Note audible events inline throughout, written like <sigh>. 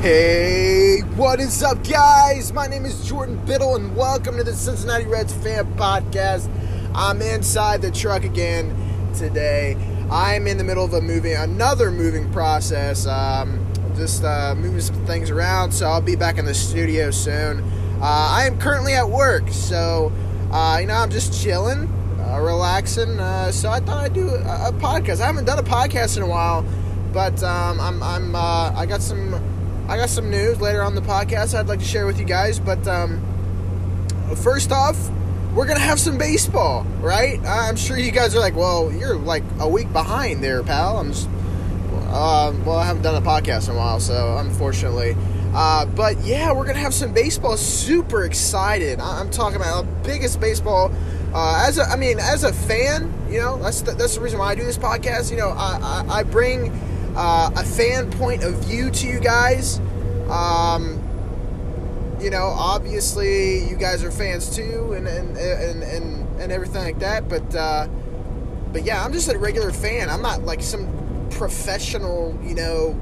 Hey, what is up, guys? My name is Jordan Biddle, and welcome to the Cincinnati Reds Fan Podcast. I'm inside the truck again today. I'm in the middle of a moving, another moving process. Um, just uh, moving some things around, so I'll be back in the studio soon. Uh, I am currently at work, so uh, you know I'm just chilling, uh, relaxing. Uh, so I thought I'd do a, a, podcast. I haven't done a podcast in a while, but um, I'm, I'm uh, I got some I got some news later on the podcast I'd like to share with you guys. But um, first off, we're gonna have some baseball, right? I'm sure you guys are like, well, you're like a week behind there, pal. I'm just, well, I haven't done a podcast in a while, so unfortunately. Uh, but yeah, we're gonna have some baseball. Super excited. I'm talking about the biggest baseball. Uh, as a, I mean, as a fan, you know, that's the, that's the reason why I do this podcast. You know, I, I, I bring uh, a fan point of view to you guys. Um, you know, obviously you guys are fans too, and and and and, and everything like that. But uh, but yeah, I'm just a regular fan. I'm not like some professional, you know,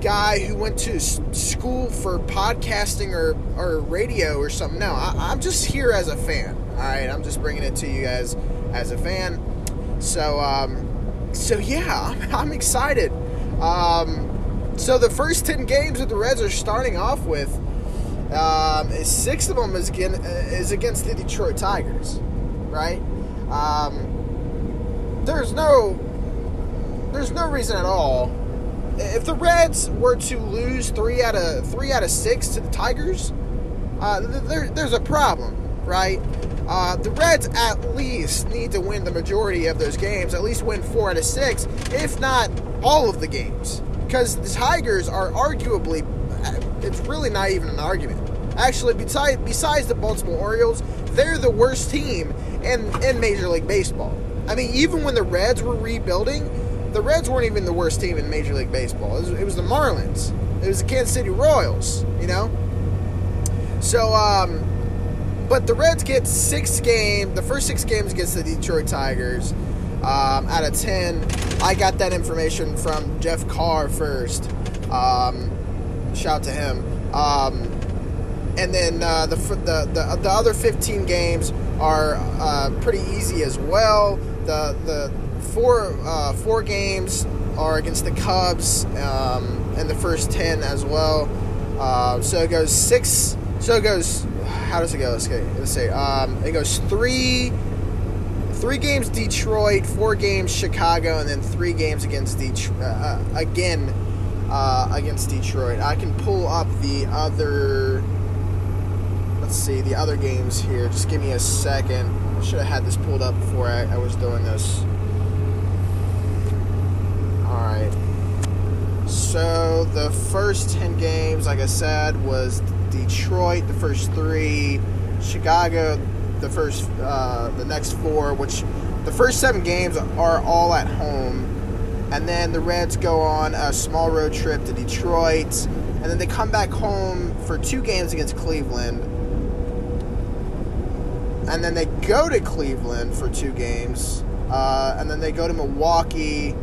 guy who went to school for podcasting or or radio or something. No, I, I'm just here as a fan. All right, I'm just bringing it to you guys as a fan. So um, so yeah, <laughs> I'm, I'm excited. Um, so the first ten games that the Reds are starting off with, um, six of them is again is against the Detroit Tigers, right? Um, there's no there's no reason at all. If the Reds were to lose three out of three out of six to the Tigers, uh, there, there's a problem, right? Uh, the Reds at least need to win the majority of those games, at least win four out of six, if not all of the games. Because the Tigers are arguably, it's really not even an argument. Actually, besides, besides the Baltimore Orioles, they're the worst team in, in Major League Baseball. I mean, even when the Reds were rebuilding, the Reds weren't even the worst team in Major League Baseball. It was, it was the Marlins. It was the Kansas City Royals, you know? So, um, but the Reds get six games, the first six games against the Detroit Tigers um, out of 10. I got that information from Jeff Carr first. Um, shout to him. Um, and then uh, the, the, the, the, other 15 games are uh, pretty easy as well. The, the four, uh, four games are against the Cubs um, and the first 10 as well. Uh, so it goes six, so it goes how does it go? Let's, get, let's say um, it goes three three games Detroit, four games Chicago, and then three games against Detroit uh, again uh, against Detroit. I can pull up the other. Let's see the other games here. Just give me a second. I should have had this pulled up before I, I was doing this. Right. So the first ten games, like I said, was Detroit the first three, Chicago the first uh, the next four, which the first seven games are all at home, and then the Reds go on a small road trip to Detroit, and then they come back home for two games against Cleveland, and then they go to Cleveland for two games, uh, and then they go to Milwaukee,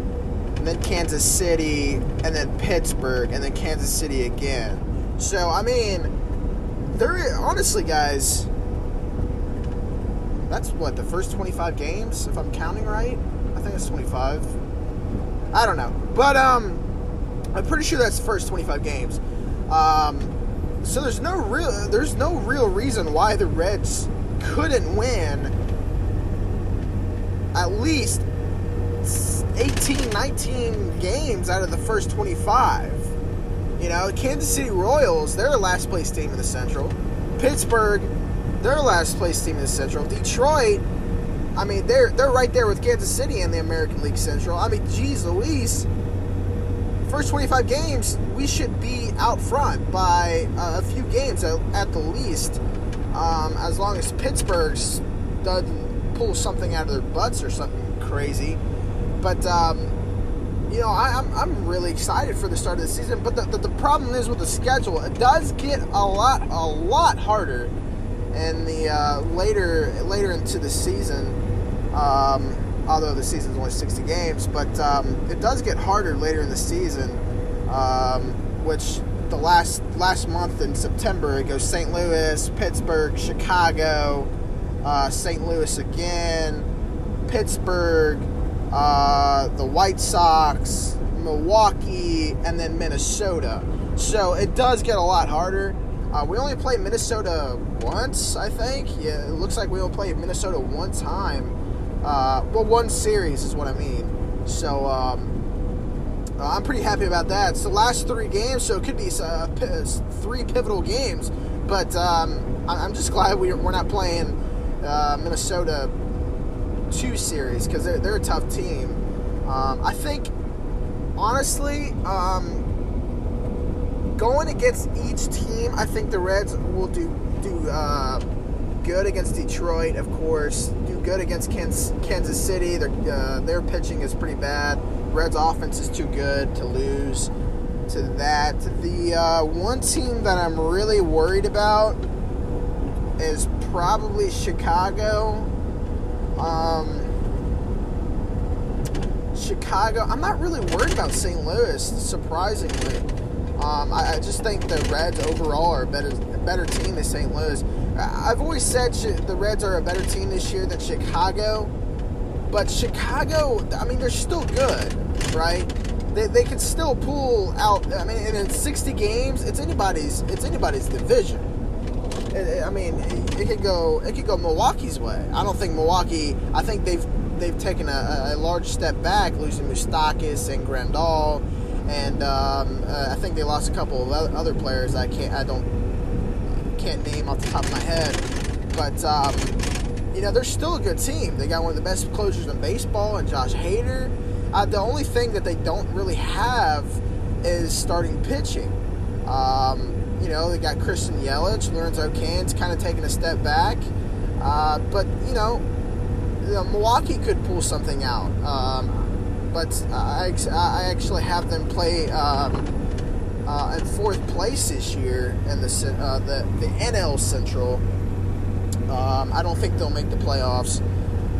and then Kansas City, and then Pittsburgh, and then Kansas City again. So I mean, there honestly, guys, that's what the first 25 games, if I'm counting right. I think it's 25. I don't know, but um, I'm pretty sure that's the first 25 games. Um, so there's no real there's no real reason why the Reds couldn't win at least 18, 19 games out of the first 25. You know, Kansas City Royals, they're a last place team in the Central. Pittsburgh, they're a last place team in the Central. Detroit, I mean, they're they're right there with Kansas City in the American League Central. I mean, geez Louise. First 25 games, we should be out front by uh, a few games at, at the least. Um, as long as Pittsburgh doesn't pull something out of their butts or something crazy. But um, you know, I, am I'm, I'm really excited for the start of the season. But the, the, the, problem is with the schedule, it does get a lot, a lot harder in the uh, later later into the season. Um, although the season's only 60 games, but um, it does get harder later in the season. Um, which the last last month in September it goes St. Louis, Pittsburgh, Chicago, uh, St. Louis again, Pittsburgh, uh, the White Sox, Milwaukee, and then Minnesota. So it does get a lot harder. Uh, we only played Minnesota once, I think. Yeah, it looks like we will play Minnesota one time. Uh, well, one series is what I mean. So um, uh, I'm pretty happy about that. It's the last three games, so it could be uh, three pivotal games. But um, I'm just glad we're, we're not playing uh, Minnesota two series because they're, they're a tough team. Um, I think, honestly, um, going against each team, I think the Reds will do do uh, good against Detroit, of course. Do good against Kansas City. Their uh, their pitching is pretty bad. Reds' offense is too good to lose to that. The uh, one team that I'm really worried about is probably Chicago. Um, Chicago. I'm not really worried about St. Louis, surprisingly. Um, I, I, just think the Reds overall are a better, a better team than St. Louis. I've always said the Reds are a better team this year than Chicago, but Chicago, I mean, they're still good, right? They, they can still pull out. I mean, in 60 games, it's anybody's it's anybody's division. I mean, it could go it could go Milwaukee's way. I don't think Milwaukee. I think they've they've taken a, a large step back, losing Moustakas and Grandal, and um, uh, I think they lost a couple of other players. I can't I don't can't name off the top of my head, but um, you know they're still a good team. They got one of the best closers in baseball, and Josh Hader. Uh, the only thing that they don't really have is starting pitching. Um, you know, they got Christian Yelich, Lorenzo Cain's kind of taking a step back. Uh, but, you know, you know, Milwaukee could pull something out. Um, but I, I actually have them play um, uh, in fourth place this year in the uh, the, the NL Central. Um, I don't think they'll make the playoffs.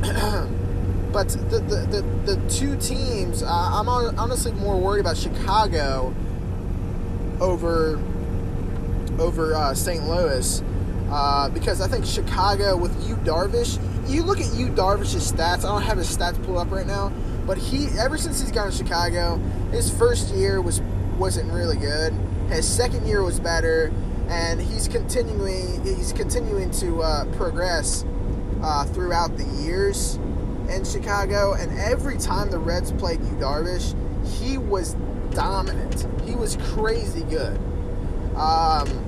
<clears throat> but the, the, the, the, two teams, uh, I'm honestly more worried about Chicago over over uh, St. Louis uh, because I think Chicago with Yu Darvish, you look at Yu Darvish's stats. I don't have his stats pulled up right now, but he ever since he's gone to Chicago, his first year was wasn't really good. His second year was better, and he's continuing he's continuing to uh, progress uh, throughout the years in Chicago. And every time the Reds played Yu Darvish, he was dominant. He was crazy good. Um,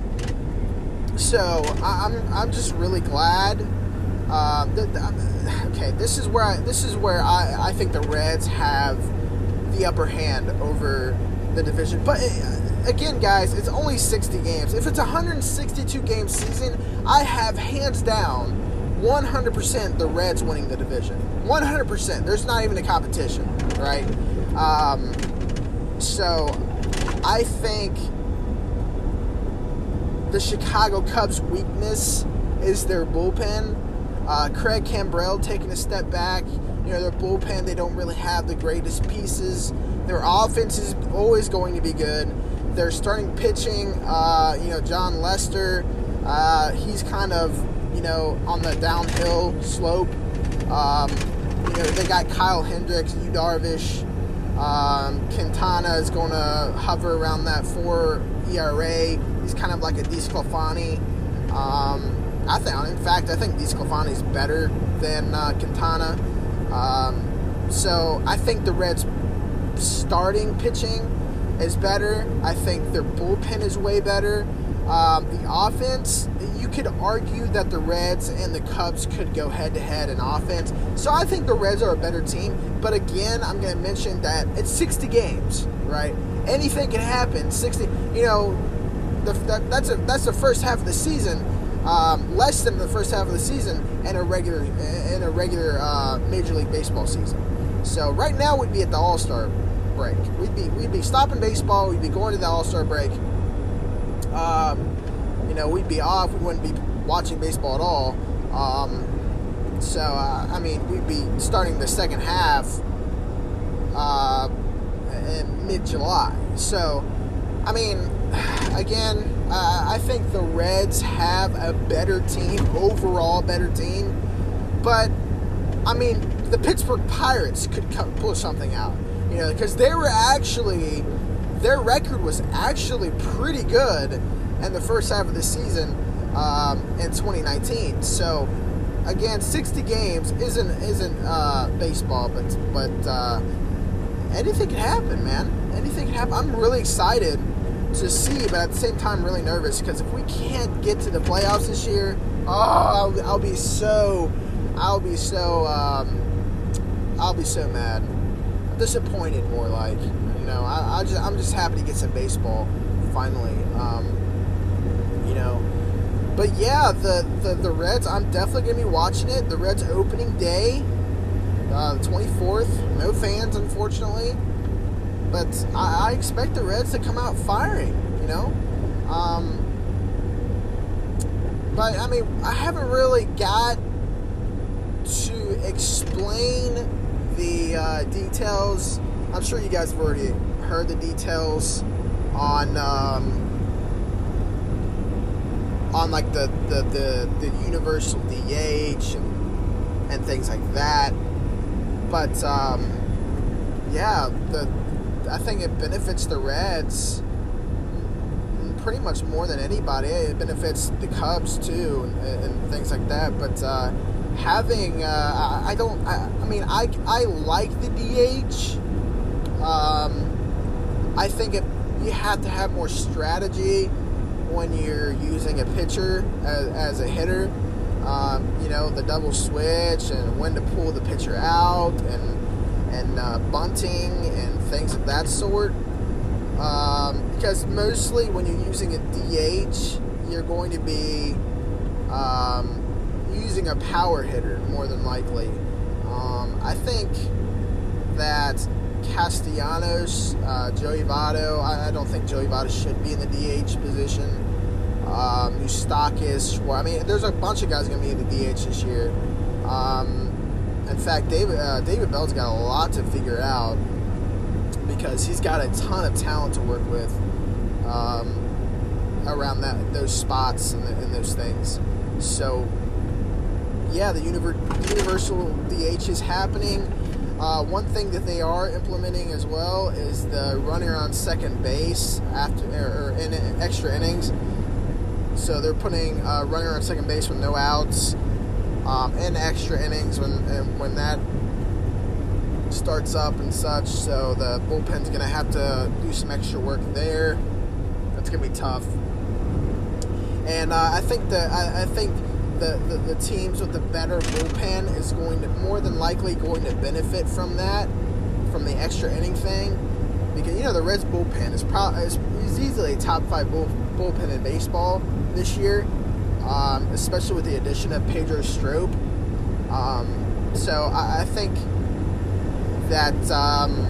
so I'm I'm just really glad. Um, that, okay, this is where I, this is where I, I think the Reds have the upper hand over the division. But uh, again, guys, it's only 60 games. If it's a 162 game season, I have hands down 100% the Reds winning the division. 100%. There's not even a competition, right? Um, so I think the Chicago Cubs' weakness is their bullpen. Uh, Craig Kimbrel taking a step back. You know, their bullpen, they don't really have the greatest pieces. Their offense is always going to be good. Their starting pitching, uh, you know, Jon Lester, uh, he's kind of, you know, on the downhill slope. Um, you know, they got Kyle Hendricks, Yu Darvish. Um, Quintana is going to hover around that four ERA. He's kind of like a DeSclafani. Um, I think, in fact, I think DeSclafani is better than uh, Quintana. Um, so I think the Reds' starting pitching is better. I think their bullpen is way better. Um, the offense, you could argue that the Reds and the Cubs could go head to head in offense. So I think the Reds are a better team. But again, I'm going to mention that it's 60 games, right? Anything can happen. 60, you know, the, that, that's a, that's the first half of the season. Um, less than the first half of the season in a regular in a regular uh, Major League Baseball season. So right now we'd be at the All Star break. We'd be we'd be stopping baseball. We'd be going to the All Star break. Um, you know, we'd be off. We wouldn't be watching baseball at all. Um, so uh, I mean, we'd be starting the second half uh, in mid July. So I mean, <sighs> again, uh, I think the Reds have a better team overall, better team. But I mean, the Pittsburgh Pirates could pull something out, you know, because they were actually their record was actually pretty good in the first half of the season um, in 2019. So again, 60 games isn't isn't uh, baseball, but but uh, anything can happen, man. Anything can happen. I'm really excited to see, but at the same time, really nervous because if we can't get to the playoffs this year, oh, I'll, I'll be so, I'll be so, um, I'll be so mad, disappointed more like, you know. I, I just, I'm just happy to get some baseball finally, um, you know. But yeah, the, the the Reds, I'm definitely gonna be watching it. The Reds opening day, uh, the 24th. No fans, unfortunately. But I, I expect the Reds to come out firing, you know? Um, but I mean, I haven't really got to explain the uh, details. I'm sure you guys have already heard the details on um, on like the, the, the, the universal DH and, and things like that. But um, yeah, the I think it benefits the Reds pretty much more than anybody. It benefits the Cubs too, and, and things like that. But uh, having, uh, I, don't. I, I, mean, I I like the DH. Um, I think it, you have to have more strategy when you're using a pitcher as, as a hitter. Um, you know, the double switch and when to pull the pitcher out and and uh, bunting and things of that sort. Um, because mostly when you're using a DH, you're going to be um, using a power hitter more than likely. Um, I think that Castellanos, uh, Joey Votto, I, I, don't think Joey Votto should be in the DH position. Um, Moustakas, I mean, there's a bunch of guys going to be in the DH this year. Um, in fact, David uh, David Bell's got a lot to figure out because he's got a ton of talent to work with um, around that those spots and, the, and, those things. So, yeah, the universal DH is happening. Uh, one thing that they are implementing as well is the runner on second base after or, in extra innings. So they're putting a runner on second base with no outs um, in extra innings when when that starts up and such. So the bullpen's going to have to do some extra work there. That's going to be tough. And uh, I think the I, I think the, the, the teams with the better bullpen is going to more than likely going to benefit from that, from the extra inning thing, because you know the Reds bullpen is probably is, is easily a top five bull, bullpen in baseball this year um, especially with the addition of Pedro Strop. Um, so I, I, think that um,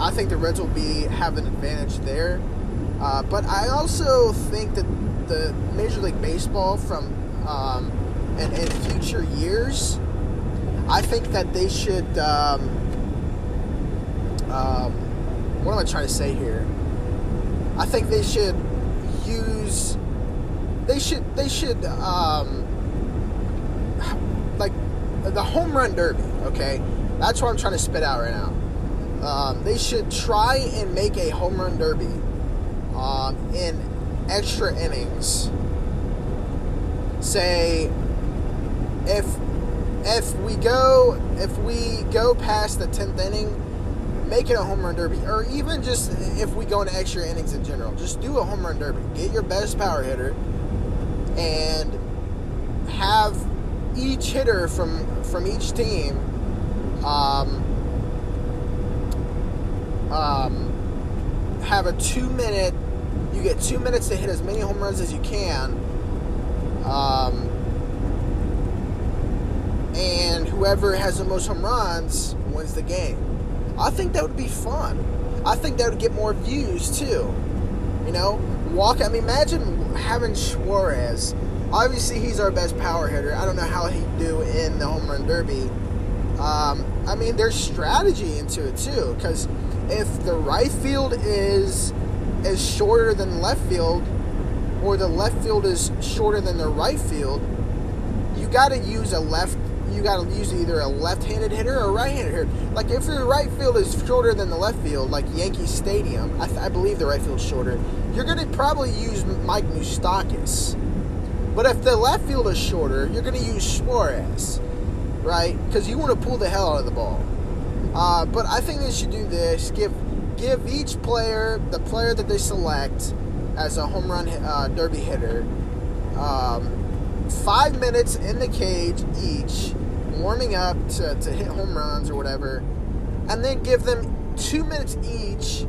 I think the Reds will be have an advantage there. Uh, but I also think that the Major League Baseball from um, in, in, future years, I think that they should. Um, um, what am I trying to say here? I think they should use they should they should um, like the home run derby. Okay, that's what I'm trying to spit out right now. Um, they should try and make a home run derby um, in extra innings. Say if if we go if we go past the tenth inning, make it a home run derby, or even just if we go into extra innings in general, just do a home run derby. Get your best power hitter and have each hitter from from each team um, um, have a two minute you get two minutes to hit as many home runs as you can um, and whoever has the most home runs wins the game i think that would be fun i think that would get more views too you know walk i mean imagine having Suarez obviously he's our best power hitter. I don't know how he'd do in the home run derby. Um, I mean, there's strategy into it too, because if the right field is is shorter than left field, or the left field is shorter than the right field, you got to use a left. You got to use either a left-handed hitter or a right-handed hitter. Like if the right field is shorter than the left field, like Yankee Stadium, I, th- I believe the right field's shorter. You're to probably use Mike Moustakas. But if the left field is shorter, you're going to use Suarez, right? Because you want to pull the hell out of the ball. Uh, but I think they should do this: give give each player the player that they select as a home run uh, derby hitter um, five minutes in the cage each, warming up to, to hit home runs or whatever, and then give them two minutes each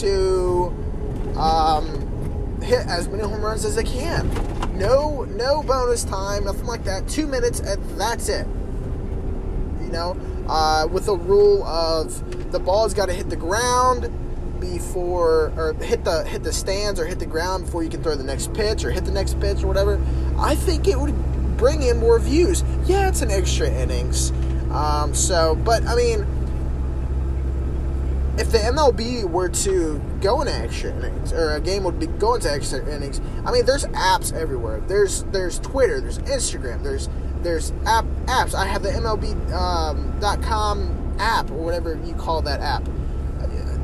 to um, hit as many home runs as they can. No, no bonus time, nothing like that. Two minutes, and that's it. You know, uh, with the rule of the ball's got to hit the ground before, or hit the hit the stands or hit the ground before you can throw the next pitch or hit the next pitch or whatever. I think it would bring in more views. Yeah, it's an extra innings. Um, so, but I mean, if the MLB were to go into extra innings, or a game would be going to extra innings, I mean, there's apps everywhere. There's there's Twitter, there's Instagram, there's there's app apps. I have the MLB.com um, app or whatever you call that app.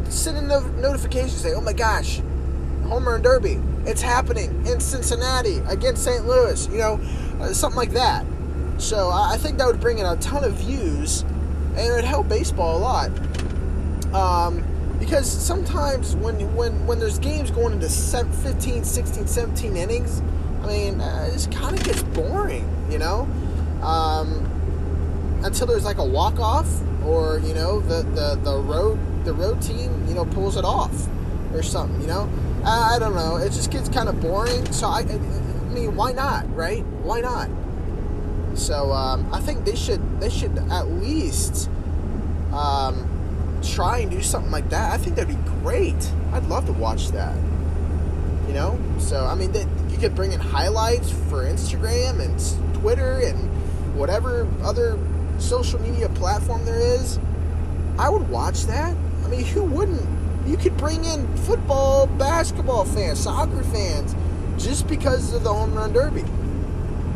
Send a no- notification, say, "Oh my gosh, Home run derby! It's happening in Cincinnati against St. Louis." You know, uh, something like that. So I think that would bring in a ton of views, and it would help baseball a lot. Um, because sometimes when when when there's games going into 15, 16, 17 innings, I mean, uh, it kind of gets boring, you know. Um, until there's like a walk off, or you know, the, the the road the road team, you know, pulls it off or something, you know. I, I don't know. It just gets kind of boring. So I, I mean, why not, right? Why not? So um, I think they should they should at least um, try and do something like that. I think that'd be great. I'd love to watch that. You know, so I mean, that you could bring in highlights for Instagram and Twitter and whatever other social media platform there is. I would watch that. I mean, who wouldn't? You could bring in football, basketball fans, soccer fans, just because of the home run derby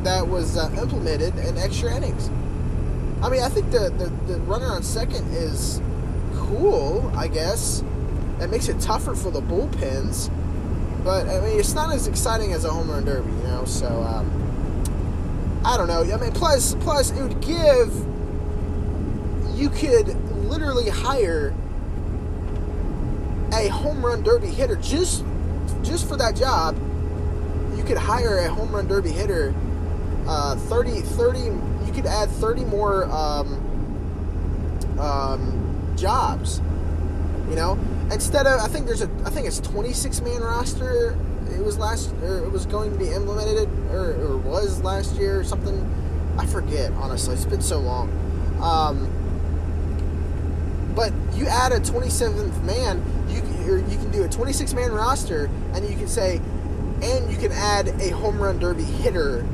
that was uh, implemented in extra innings. I mean, I think the, the, the runner on second is cool, I guess. It makes it tougher for the bullpens. But, I mean, it's not as exciting as a home run derby, you know? So, um, I don't know. I mean, plus, plus it would give. You could literally hire a home run derby hitter just just for that job. You could hire a home run derby hitter. Uh, 30, 30 You could add thirty more um, um, jobs. You know, instead of I think there's a I think it's twenty six man roster. It was last or it was going to be implemented or, or was last year or something. I forget honestly. It's been so long. Um, but you add a 27th man, you you can do a 26 man roster, and you can say, and you can add a home run derby hitter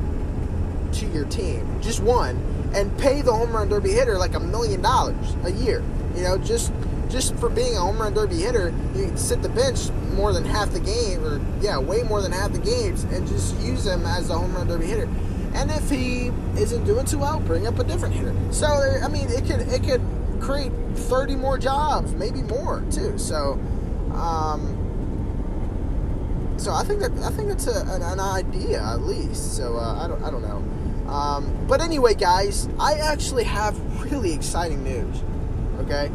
to your team, just one, and pay the home run derby hitter like a million dollars a year. You know, just just for being a home run derby hitter, you sit the bench more than half the game, or yeah, way more than half the games, and just use him as a home run derby hitter. And if he isn't doing too well, bring up a different hitter. So I mean, it could it could create 30 more jobs, maybe more too. So, um, so I think that I think that's a, an, an idea at least. So uh, I don't I don't know. Um, but anyway, guys, I actually have really exciting news. Okay,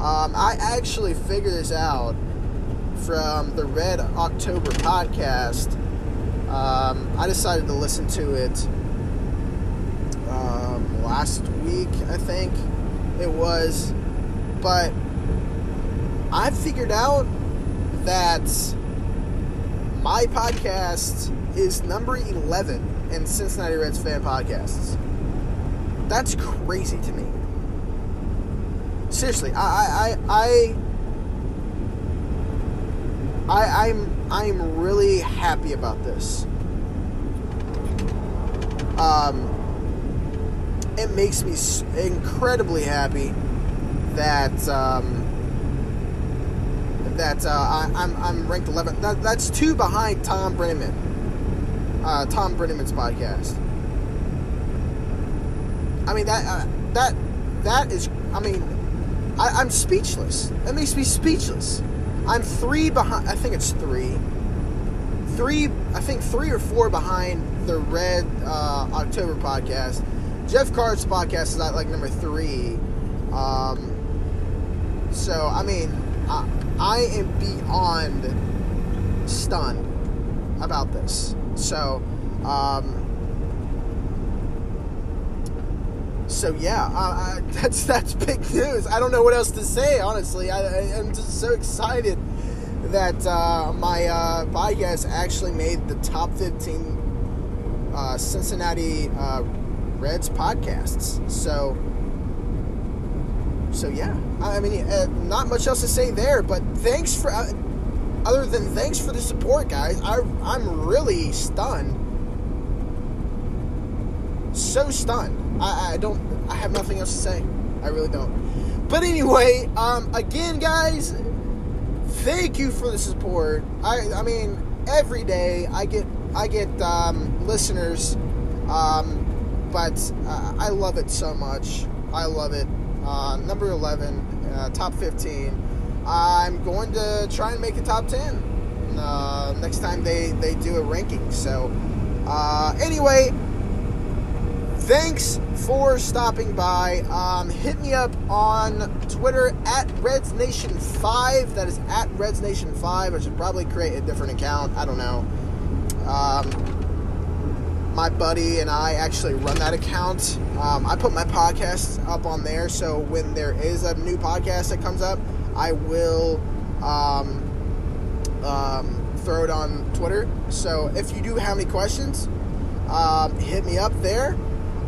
um, I actually figured this out from the Red October podcast. Um, I decided to listen to it um, last week, I think it was. But I figured out that my podcast is number 11 in Cincinnati Reds fan podcasts. That's crazy to me. Seriously, I, I, I, I, I'm, I'm really happy about this. um, it makes me incredibly happy that um, that uh, I, am I'm, I'm ranked 11th. That, that's two behind Thom Brennaman. Uh, Thom Brennaman's podcast. I mean that uh, that that is. I mean, I, am speechless. That makes me speechless. I'm three behind. I think it's three. Three. I think three or four behind the Red uh, October podcast. Jeff Carr's podcast is at like number three. Um, so I mean, I, I am beyond stunned about this. So, um, so yeah, uh, I, <laughs> that's that's big news. I don't know what else to say. Honestly, I, am just so excited that uh, my uh, podcast actually made the top 15 uh, Cincinnati uh, Reds podcasts. So, so yeah, I mean, uh, not much else to say there. But thanks for, other than thanks for the support, guys. I I'm really stunned, so stunned. I, I don't. I have nothing else to say. I really don't. But anyway, um, again, guys, thank you for the support. I, I mean, every day I get I get um, listeners, um, but uh, I love it so much. I love it. Uh, number eleven, uh, top fifteen. I'm going to try and make a top ten uh, next time they they do a ranking. So, uh, anyway thanks for stopping by. Um, hit me up on Twitter at Reds Nation 5. That is at Reds Nation 5. I should probably create a different account. I don't know. Um, my buddy and I actually run that account. Um, I put my podcasts up on there, so when there is a new podcast that comes up, I will um, um, throw it on Twitter. So if you do have any questions, um, hit me up there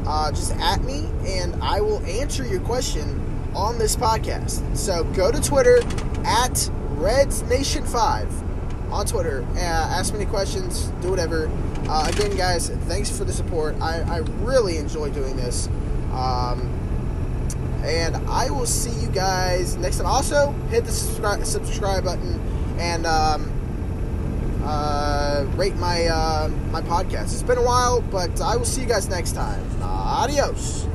uh, just at me and I will answer your question on this podcast. So go to Twitter at Reds Nation 5 on Twitter. Uh, ask me any questions, do whatever. Uh, again, guys, thanks for the support. I, I really enjoy doing this. Um, and I will see you guys next time. Also, hit the subscribe, subscribe button and um, uh, rate my uh, my podcast. It's been a while, but I will see you guys next time. Adios.